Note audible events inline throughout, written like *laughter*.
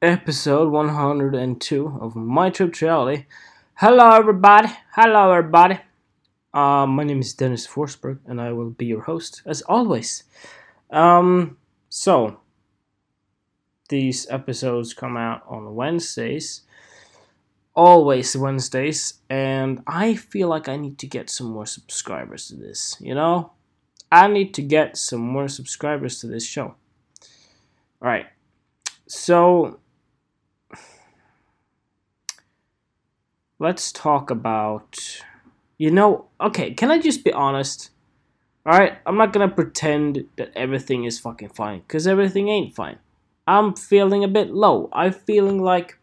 episode 102 of My Trip to Reality. Hello, everybody. Hello, everybody. Uh, my name is Dennis Forsberg, and I will be your host as always. Um, so these episodes come out on Wednesdays, always Wednesdays, and I feel like I need to get some more subscribers to this. You know, I need to get some more subscribers to this show. All right. So let's talk about you know, okay, can I just be honest? Alright, I'm not gonna pretend that everything is fucking fine, because everything ain't fine. I'm feeling a bit low. I'm feeling like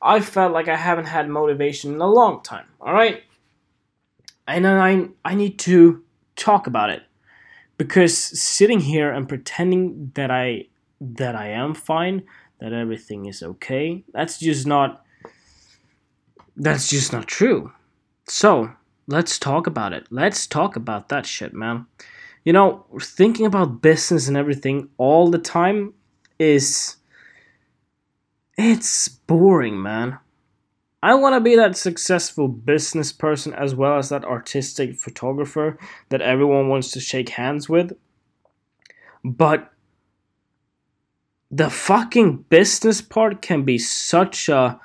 I felt like I haven't had motivation in a long time, alright? And I I need to talk about it. Because sitting here and pretending that I that I am fine, that everything is okay, that's just not that's just not true. So, let's talk about it. Let's talk about that shit, man. You know, thinking about business and everything all the time is. It's boring, man. I want to be that successful business person as well as that artistic photographer that everyone wants to shake hands with. But the fucking business part can be such a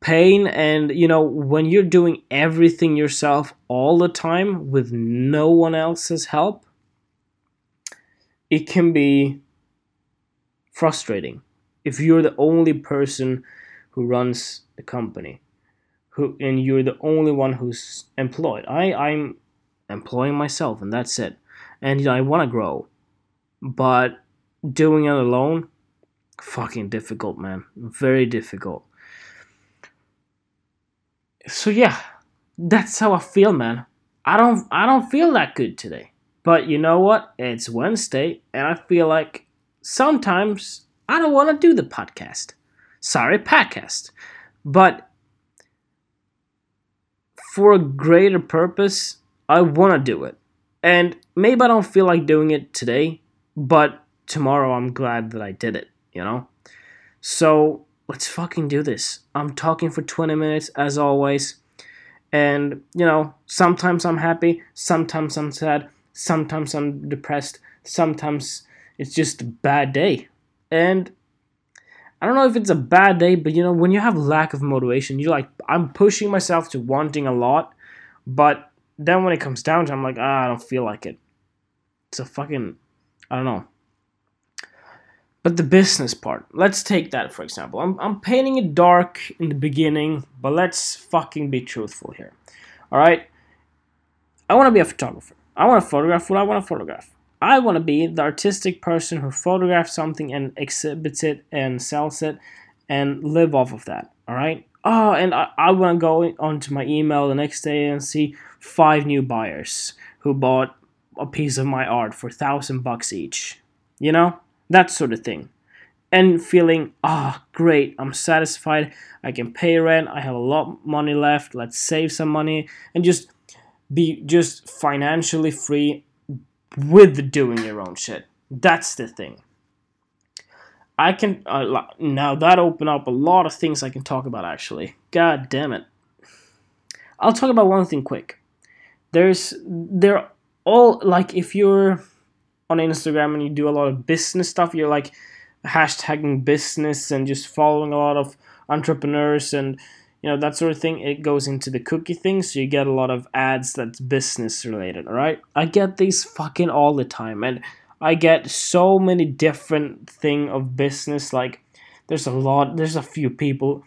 pain and you know when you're doing everything yourself all the time with no one else's help it can be frustrating. If you're the only person who runs the company who and you're the only one who's employed i i'm employing myself and that's it. And you know, i want to grow but doing it alone fucking difficult man. Very difficult so yeah, that's how I feel, man. I don't I don't feel that good today. But you know what? It's Wednesday and I feel like sometimes I don't want to do the podcast. Sorry, podcast. But for a greater purpose, I want to do it. And maybe I don't feel like doing it today, but tomorrow I'm glad that I did it, you know? So let's fucking do this. I'm talking for 20 minutes as always. And, you know, sometimes I'm happy, sometimes I'm sad, sometimes I'm depressed, sometimes it's just a bad day. And I don't know if it's a bad day, but you know, when you have lack of motivation, you're like, I'm pushing myself to wanting a lot, but then when it comes down to it, I'm like, ah, I don't feel like it. It's a fucking, I don't know. But the business part, let's take that for example. I'm, I'm painting it dark in the beginning, but let's fucking be truthful here. Alright? I want to be a photographer. I want to photograph what I want to photograph. I want to be the artistic person who photographs something and exhibits it and sells it and live off of that. Alright? Oh, and I, I want to go onto my email the next day and see five new buyers who bought a piece of my art for thousand bucks each. You know? That sort of thing. And feeling, ah, oh, great, I'm satisfied, I can pay rent, I have a lot of money left, let's save some money, and just be just financially free with doing your own shit. That's the thing. I can uh, now that open up a lot of things I can talk about actually. God damn it. I'll talk about one thing quick. There's they're all like if you're on Instagram and you do a lot of business stuff, you're like hashtagging business and just following a lot of entrepreneurs and you know that sort of thing it goes into the cookie thing so you get a lot of ads that's business related all right? I get these fucking all the time and i get so many different thing of business like there's a lot there's a few people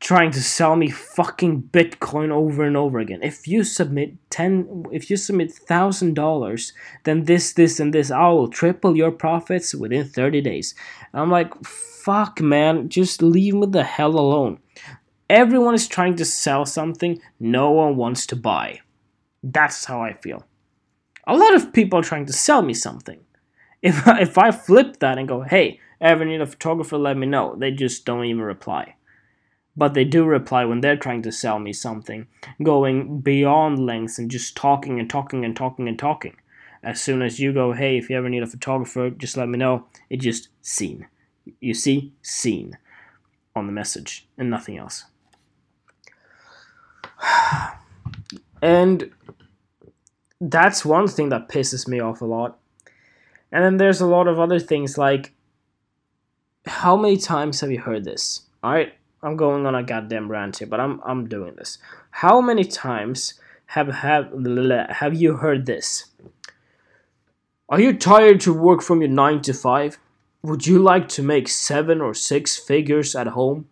trying to sell me fucking Bitcoin over and over again. If you submit ten, if you submit thousand dollars, then this, this, and this, I will triple your profits within thirty days. And I'm like, fuck, man, just leave me the hell alone. Everyone is trying to sell something no one wants to buy. That's how I feel. A lot of people are trying to sell me something. If I, *laughs* if I flip that and go, hey, ever need a photographer, let me know, they just don't even reply but they do reply when they're trying to sell me something, going beyond lengths and just talking and talking and talking and talking. As soon as you go, hey, if you ever need a photographer, just let me know, it just seen. You see, seen on the message and nothing else. *sighs* And that's one thing that pisses me off a lot. And then there's a lot of other things like how many times have you heard this? Alright, I'm going on a goddamn rant here, but I'm I'm doing this. How many times have have have you heard this? Are you tired to work from your 9 to 5? Would you like to make 7 or 6 figures at home?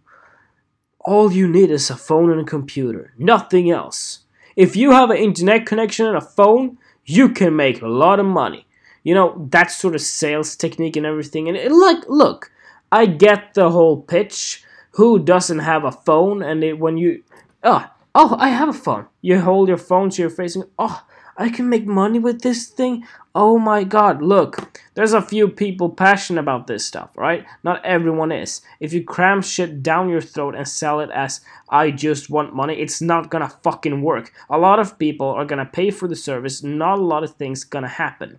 All you need is a phone and a computer, nothing else. If you have an internet connection and a phone, you can make a lot of money. You know, that sort of sales technique and everything. And it, like, look, I get the whole pitch. Who doesn't have a phone? And it, when you, oh, oh, I have a phone. You hold your phone to your face and, oh, I can make money with this thing. Oh my god, look, there's a few people passionate about this stuff, right? Not everyone is. If you cram shit down your throat and sell it as I just want money, it's not gonna fucking work. A lot of people are gonna pay for the service, not a lot of things gonna happen.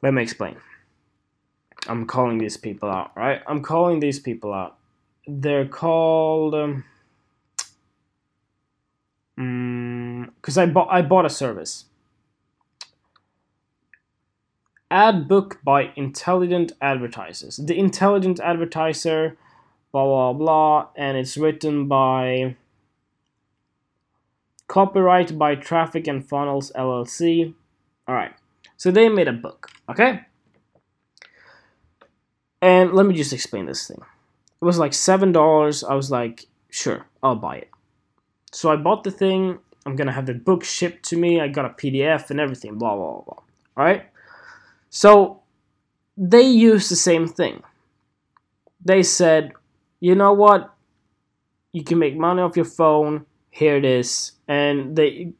Let me explain. I'm calling these people out, right? I'm calling these people out. They're called. Um, because mm, I bought I bought a service. Ad book by intelligent advertisers. The intelligent advertiser, blah blah blah, and it's written by copyright by Traffic and Funnels LLC. All right, so they made a book, okay. And let me just explain this thing. It was like seven dollars. I was like, sure, I'll buy it. So I bought the thing. I'm gonna have the book shipped to me. I got a PDF and everything. Blah blah blah. All right. So they used the same thing. They said, you know what? You can make money off your phone. Here it is. And they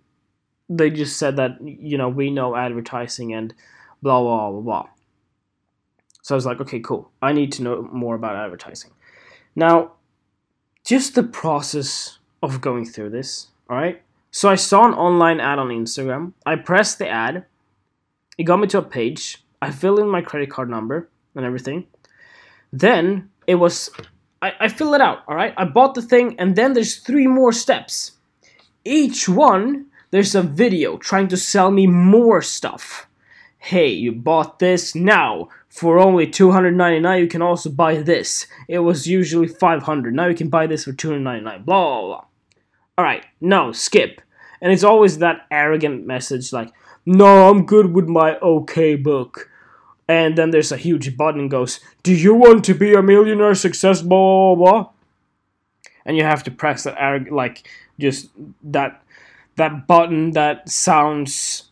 they just said that you know we know advertising and blah blah blah blah. So I was like, okay, cool. I need to know more about advertising. Now, just the process of going through this. All right. So I saw an online ad on Instagram. I pressed the ad. It got me to a page. I filled in my credit card number and everything. Then it was I, I fill it out, all right? I bought the thing, and then there's three more steps. Each one, there's a video trying to sell me more stuff. Hey, you bought this now for only 299 you can also buy this. It was usually 500. Now you can buy this for 299. Blah blah blah. Alright, no, skip. And it's always that arrogant message like, no, I'm good with my okay book. And then there's a huge button goes, do you want to be a millionaire success, blah, blah, blah. And you have to press that arrogant, like, just that, that button that sounds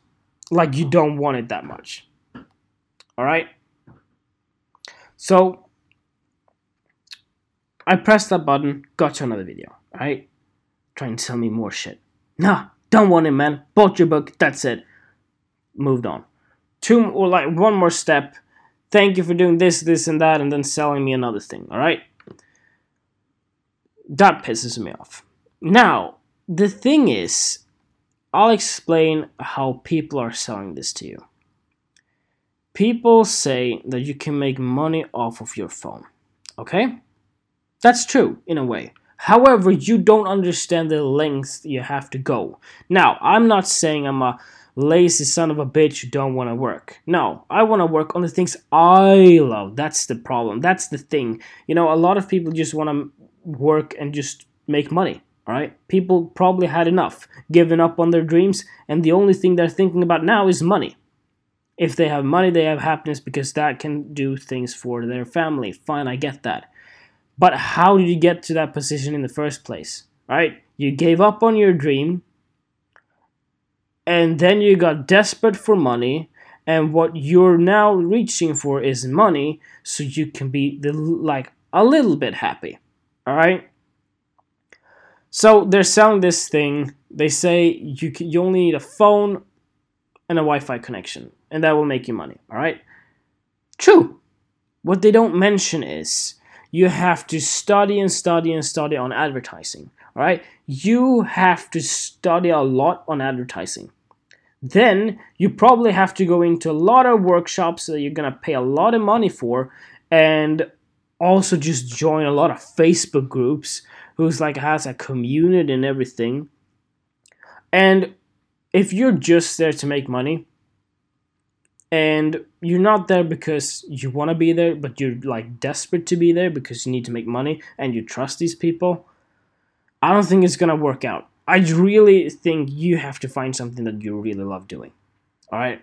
like you mm-hmm. don't want it that much. Alright? So, I pressed that button, got to another video, right? trying to sell me more shit. Nah, don't want it, man. Bought your book. That's it. Moved on. Two or like one more step. Thank you for doing this, this, and that, and then selling me another thing. All right. That pisses me off. Now, the thing is, I'll explain how people are selling this to you. People say that you can make money off of your phone. Okay? That's true, in a way. However, you don't understand the lengths you have to go. Now, I'm not saying I'm a lazy son of a bitch who don't want to work. No, I want to work on the things I love. That's the problem. That's the thing. You know, a lot of people just want to work and just make money. All right, people probably had enough, given up on their dreams, and the only thing they're thinking about now is money. If they have money, they have happiness because that can do things for their family. Fine, I get that. But how did you get to that position in the first place? Right? You gave up on your dream, and then you got desperate for money, and what you're now reaching for is money, so you can be the, like a little bit happy. All right. So they're selling this thing. They say you can, you only need a phone and a Wi-Fi connection, and that will make you money. All right. True. What they don't mention is you have to study and study and study on advertising. All right, you have to study a lot on advertising. Then you probably have to go into a lot of workshops that you're gonna pay a lot of money for, and also just join a lot of Facebook groups who's like has a community and everything. And if you're just there to make money and you're not there because you want to be there, but you're like desperate to be there because you need to make money and you trust these people, I don't think it's gonna work out. I really think you have to find something that you really love doing. All right.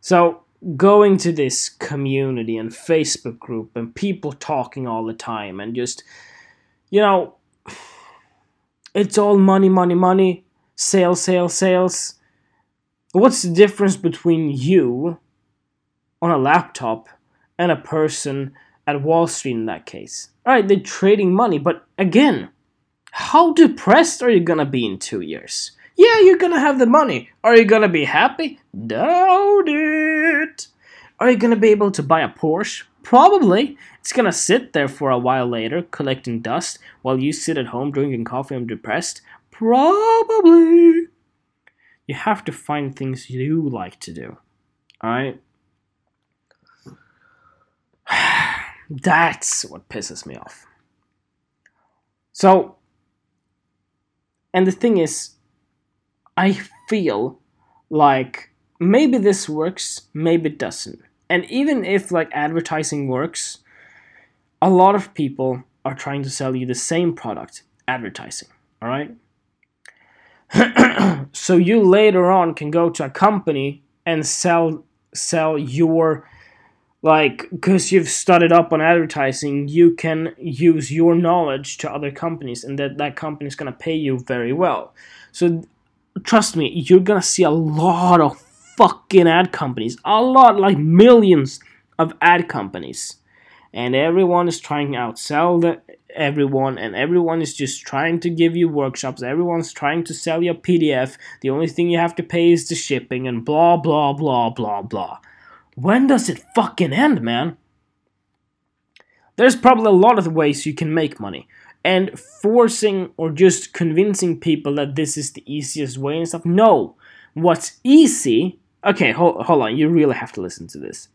So going to this community and Facebook group and people talking all the time and just, you know, it's all money, money, money, sales, sales, sales. What's the difference between you on a laptop and a person at Wall Street in that case? All right, they're trading money, but again, how depressed are you gonna be in two years? Yeah, you're gonna have the money. Are you gonna be happy? Doubt it. Are you gonna be able to buy a Porsche? Probably. It's gonna sit there for a while later, collecting dust, while you sit at home drinking coffee and depressed? Probably. You have to find things you like to do. Alright? *sighs* That's what pisses me off. So, and the thing is, I feel like maybe this works, maybe it doesn't. And even if like advertising works, a lot of people are trying to sell you the same product, advertising, all right? *clears throat* so you later on can go to a company and sell sell your like because you've studied up on advertising you can use your knowledge to other companies and that that company is going to pay you very well so trust me you're going to see a lot of fucking ad companies a lot like millions of ad companies and everyone is trying to outsell the, everyone and everyone is just trying to give you workshops everyone's trying to sell your pdf the only thing you have to pay is the shipping and blah blah blah blah blah when does it fucking end, man? There's probably a lot of ways you can make money. And forcing or just convincing people that this is the easiest way and stuff. No. What's easy. Okay, hold, hold on. You really have to listen to this.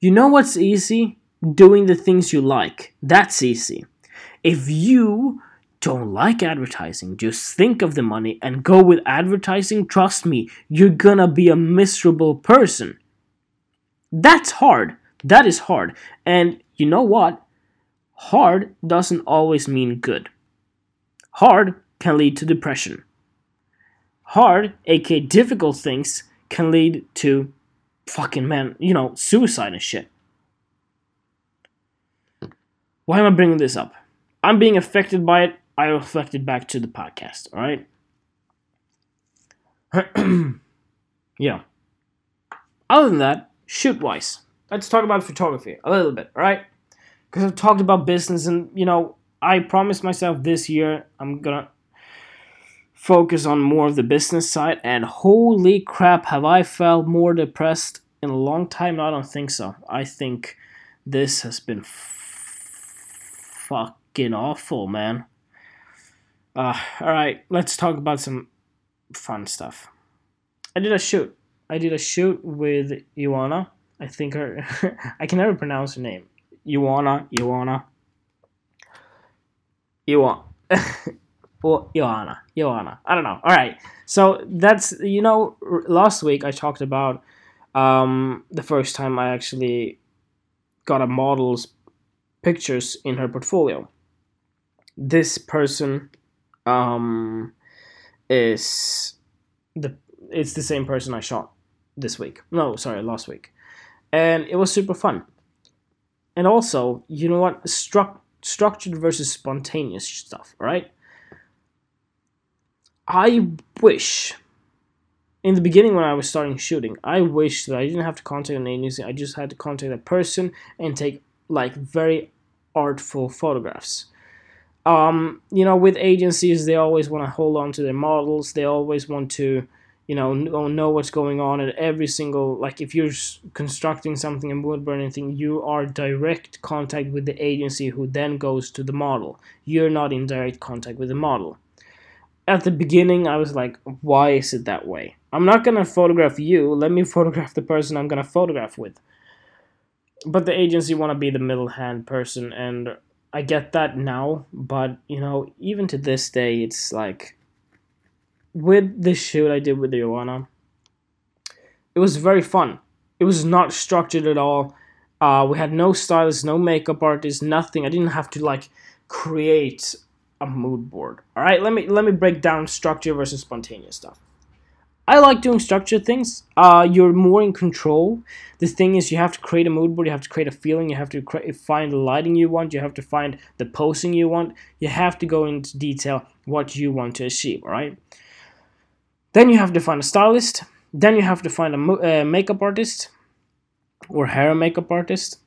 You know what's easy? Doing the things you like. That's easy. If you don't like advertising, just think of the money and go with advertising, trust me, you're gonna be a miserable person. That's hard. That is hard. And you know what? Hard doesn't always mean good. Hard can lead to depression. Hard, aka difficult things, can lead to fucking man, you know, suicide and shit. Why am I bringing this up? I'm being affected by it. I reflect it back to the podcast, alright? *clears throat* yeah. Other than that, shoot wise, let's talk about photography a little bit, all right? Because I've talked about business, and you know, I promised myself this year I'm gonna focus on more of the business side. And holy crap, have I felt more depressed in a long time? I don't think so. I think this has been f- fucking awful, man. Uh, all right, let's talk about some fun stuff. I did a shoot I did a shoot with Ioana. I think her. *laughs* I can never pronounce her name. Ioana. Ioana. Ioana. *laughs* well, Ioana. Ioana. I don't know. All right. So that's you know last week I talked about um, the first time I actually got a model's pictures in her portfolio. This person um, is the it's the same person I shot this week. No, sorry, last week. And it was super fun. And also, you know what? Stru- structured versus spontaneous stuff, right? I wish, in the beginning when I was starting shooting, I wish that I didn't have to contact an agency. I just had to contact a person and take like very artful photographs. Um, you know, with agencies, they always want to hold on to their models. They always want to you know know, know what's going on at every single like if you're constructing something in wood burning thing you are direct contact with the agency who then goes to the model you're not in direct contact with the model at the beginning i was like why is it that way i'm not gonna photograph you let me *laughs* photograph the person i'm gonna photograph with but the agency want to be the middle hand person, and I get that now. But you know, even to this day, it's like with the shoot I did with Joanna, it was very fun. It was not structured at all. Uh, we had no stylist, no makeup artist, nothing. I didn't have to like create a mood board. All right, let me let me break down structure versus spontaneous stuff. I like doing structured things. Uh, you're more in control. The thing is, you have to create a mood board. You have to create a feeling. You have to cre- find the lighting you want. You have to find the posing you want. You have to go into detail what you want to achieve. All right. Then you have to find a stylist. Then you have to find a mo- uh, makeup artist or hair makeup artist.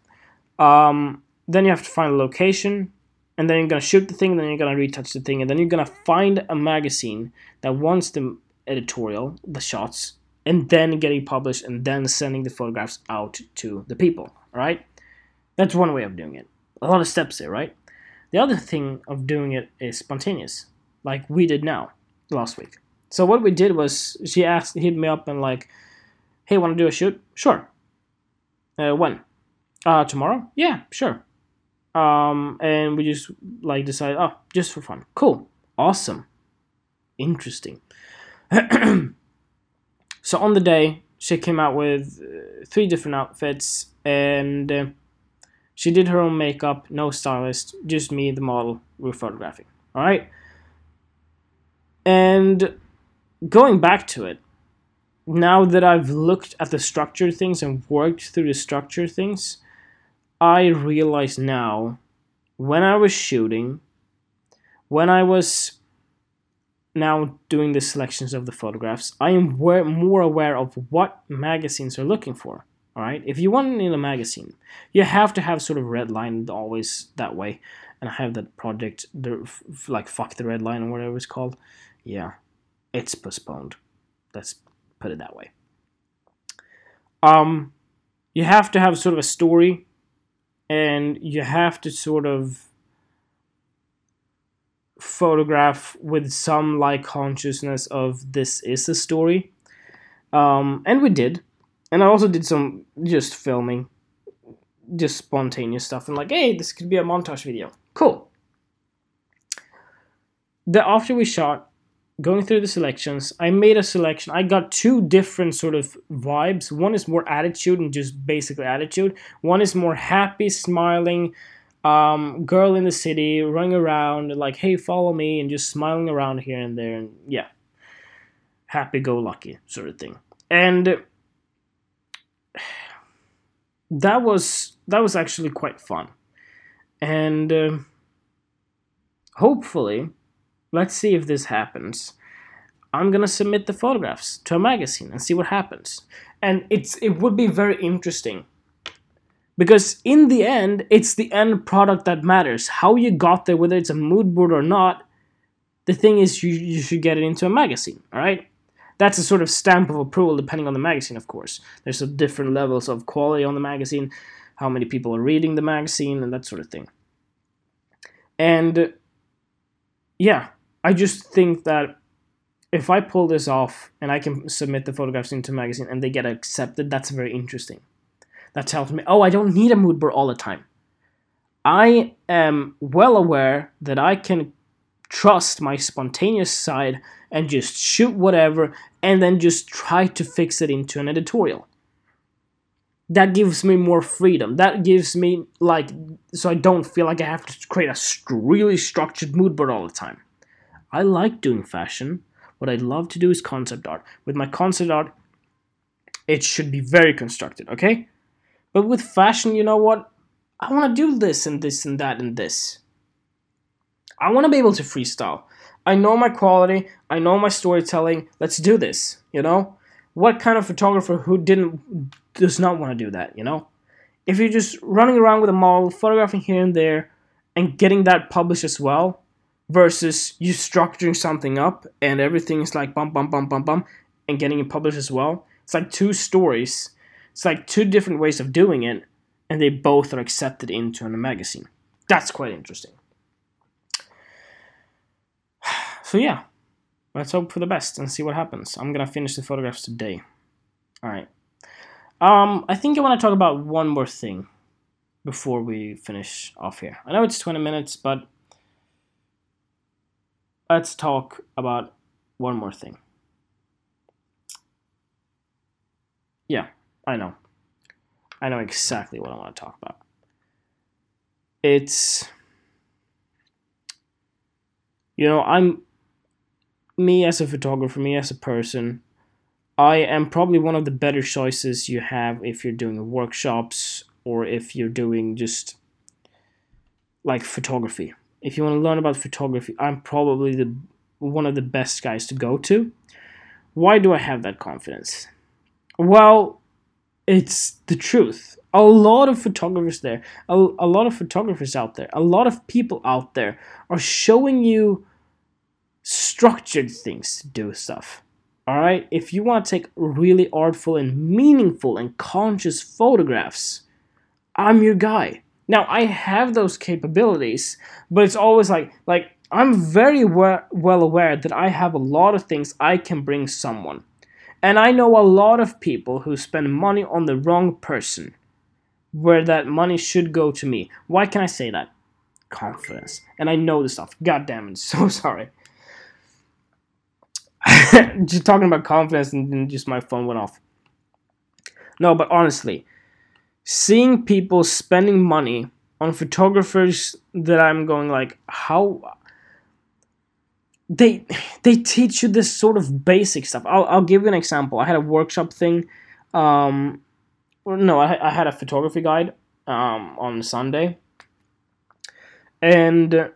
Um, then you have to find a location and then you're gonna shoot the thing, then you're gonna retouch the thing, and then you're gonna find a magazine that wants the editorial, the shots, and then getting published, and then sending the photographs out to the people. Right, that's one way of doing it. A lot of steps there, right? The other thing of doing it is spontaneous, like we did now last week. So what we did was she asked, hit me up and like, hey, want to do a shoot? Sure. Uh, when? Uh, tomorrow? Yeah, sure um, and we just like decided, oh, just for fun. Cool, awesome, interesting. *clears throat* so on the day, she came out with uh, three different outfits, and uh, she did her own makeup, no stylist, just me, the model, we're photographing. All right, and going back to it, now that I've looked at the structured things and worked through the structured things I realize now when I was shooting, when I was now doing the selections of the photographs, I am more aware of what magazines are looking for. All right, if you want in a magazine, you have to have sort of red line always that way, and I have that project, the like fuck the red line or whatever it's called. Yeah, it's postponed. Let's put it that way. Um, you have to have sort of a story and you have to sort of photograph with some like consciousness of this is a story. Um, and we did. And i also did some just filming just spontaneous stuff and like hey this could be a montage video. Cool. The after we shot going through the selections, I made a selection. I got two different sort of vibes. One is more attitude and just basically attitude. One is more happy, smiling, um, girl in the city running around like, hey, follow me, and just smiling around here and there, and yeah, happy go lucky sort of thing. And that was that was actually quite fun, and uh, hopefully Let's see if this happens. I'm gonna submit the photographs to a magazine and see what happens. And it's it would be very interesting. Because in the end, it's the end product that matters. How you got there, whether it's a mood board or not, the thing is you, you should get it into a magazine, alright? That's a sort of stamp of approval depending on the magazine, of course. There's different levels of quality on the magazine, how many people are reading the magazine, and that sort of thing. And yeah, I just think that if I pull this off and I can submit the photographs into a magazine and they get accepted, that's very interesting. That tells me, oh, I don't need a mood board all the time. I am well aware that I can trust my spontaneous side and just shoot whatever and then just try to fix it into an editorial. That gives me more freedom. That gives me, like, so I don't feel like I have to create a really structured mood board all the time. I like doing fashion. What I love to do is concept art. With my concept art, it should be very constructed, okay? But with fashion, you know what? I want to do this and this and that and this. I want to be able to freestyle. I know my quality, I know my storytelling. Let's do this, you know? What kind of photographer who didn't does not want to do that, you know? If you're just running around with a model, photographing here and there and getting that published as well, versus you structuring something up and everything is like bum bum bum bum bum and getting it published as well. It's like two stories. It's like two different ways of doing it, and they both are accepted into a magazine. That's quite interesting. *sighs* So yeah, let's hope for the best and see what happens. I'm gonna finish the photographs today. All right. Um, I think I want to talk about one more thing before we finish off here. I know it's 20 minutes, but let's talk about one more thing. Yeah, I know. I know exactly what I want to talk about. It's you know, I'm me as a photographer, me as a person, I am probably one of the better choices you have if you're doing workshops or if you're doing just like photography. If you want to learn about photography, I'm probably the one of the best guys to go to. Why do I have that confidence? Well, it's the truth. A lot of photographers there, a, a lot of photographers out there, a lot of people out there are showing you structured things to do stuff. All right, if you want to take really artful and meaningful and conscious photographs, I'm your guy. Now I have those capabilities, but it's always like like I'm very well, aware that I have a lot of things I can bring someone. And I know a lot of people who spend money on the wrong person where that money should go to me. Why can I say that? Confidence. And I know this stuff. God damn it. *laughs* So sorry. *laughs* just talking about confidence and just my phone went off. No, but honestly, seeing people spending money on photographers that I'm going like how they they teach you this sort of basic stuff. I'll I'll give you an example. I had a workshop thing um no, I, I had a photography guide um on Sunday. And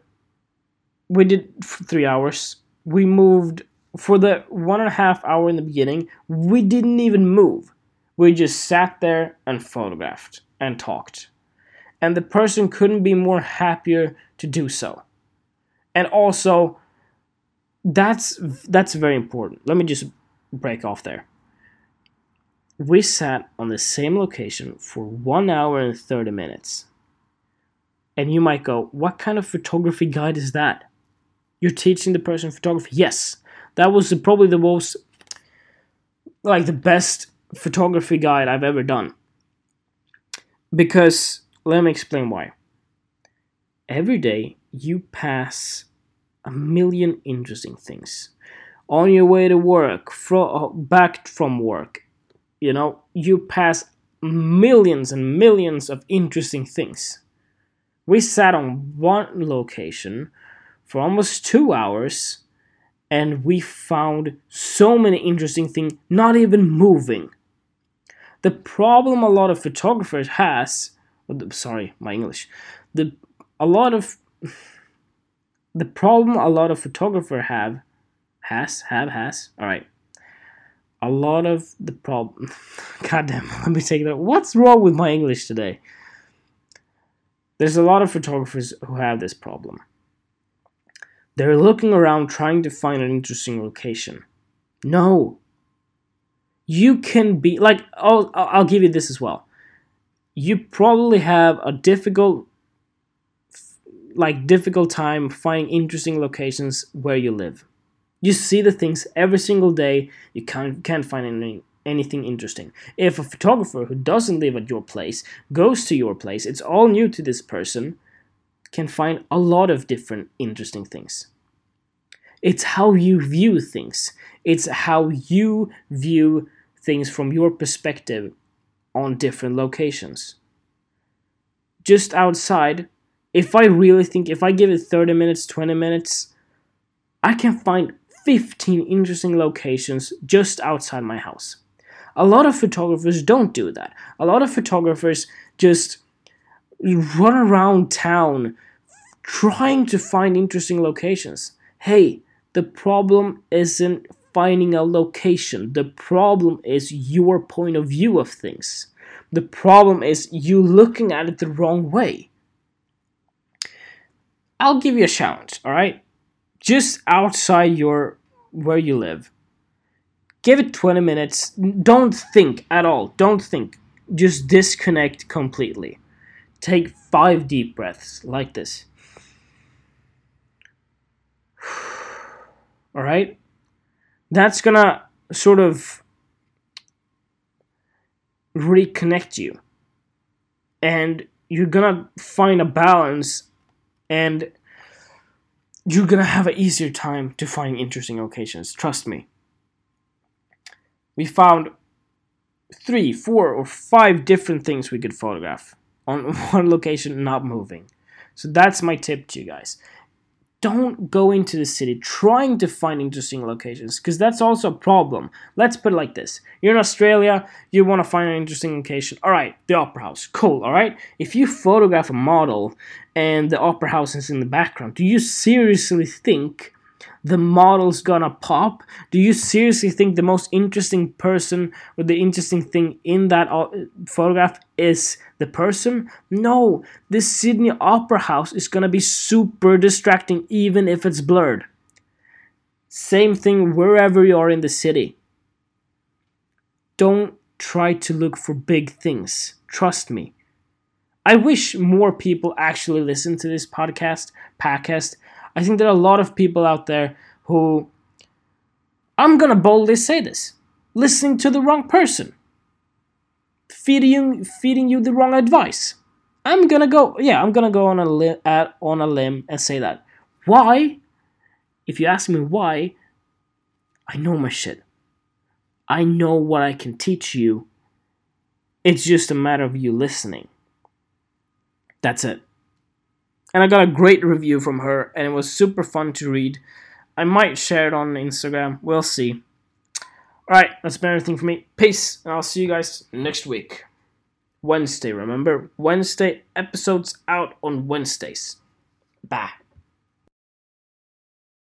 we did three hours. We moved for the one and a half hour in the beginning, we didn't even move. We just sat there and photographed and talked. And the person couldn't be more happier to do so. And also, that's that's very important. Let me just break off there. We sat on the same location for one hour and 30 minutes. And you might go, what kind of photography guide is that? You're teaching the person photography. Yes, that was probably the most like the best photography guide I've ever done. Because let me explain why. Every day you pass a million interesting things on your way to work, fro- uh, back from work. You know, you pass millions and millions of interesting things. We sat on one location for almost two hours and we found so many interesting things not even moving. The problem a lot of photographers has, sorry, my English, the a lot of the problem a lot of photographer have has have has all right a lot of the problem *laughs* god damn *laughs* let me take that what's wrong with my english today there's a lot of photographers who have this problem they're looking around trying to find an interesting location. No. You can be like I'll I'll give you this as well. You probably have a difficult like difficult time finding interesting locations where you live. You see the things every single day, you can't can't find any, anything interesting. If a photographer who doesn't live at your place goes to your place, it's all new to this person, can find a lot of different interesting things. It's how you view things, it's how you view things from your perspective on different locations. Just outside, if I really think, if I give it 30 minutes, 20 minutes, I can find 15 interesting locations just outside my house. A lot of photographers don't do that. A lot of photographers just run around town trying to find interesting locations. Hey, the problem isn't finding a location, the problem is your point of view of things. The problem is you looking at it the wrong way. I'll give you a challenge, all right? Just outside your where you live. Give it 20 minutes. Don't think at all. Don't think. Just disconnect completely. Take 5 deep breaths like this. All right? That's gonna sort of reconnect you. And you're gonna find a balance and you're gonna have an easier time to find interesting locations. Trust me. We found three, four, or five different things we could photograph on *laughs* one location not moving. So that's my tip to you guys don't go into the city trying to find interesting locations because that's also a problem. Let's put it like this You're in Australia, you want to find an interesting location. All right, the Opera House, cool, all right? If you photograph a model and the Opera House is in the background, do you seriously think the model's gonna pop? Do you seriously think the most interesting person or the interesting thing in that uh, photograph is the person? No, this Sydney Opera House is gonna be super distracting even if it's blurred. Same thing wherever you are in the city. Don't try to look for big things. Trust me. I wish more people actually listen to this podcast, podcast I think there are a lot of people out there who, I'm gonna boldly say this, listening to the wrong person, feeding feeding you the wrong advice. I'm gonna go, yeah, I'm gonna go on a on a limb and say that. Why? If you ask me why, I know my shit. I know what I can teach you. It's just a matter of you listening. That's it and I got a great review from her, and it was super fun to read. I might share it on Instagram. We'll see. Alright, that's been everything for me. Peace, and I'll see you guys next week. Wednesday, remember? Wednesday episodes out on Wednesdays. Bye.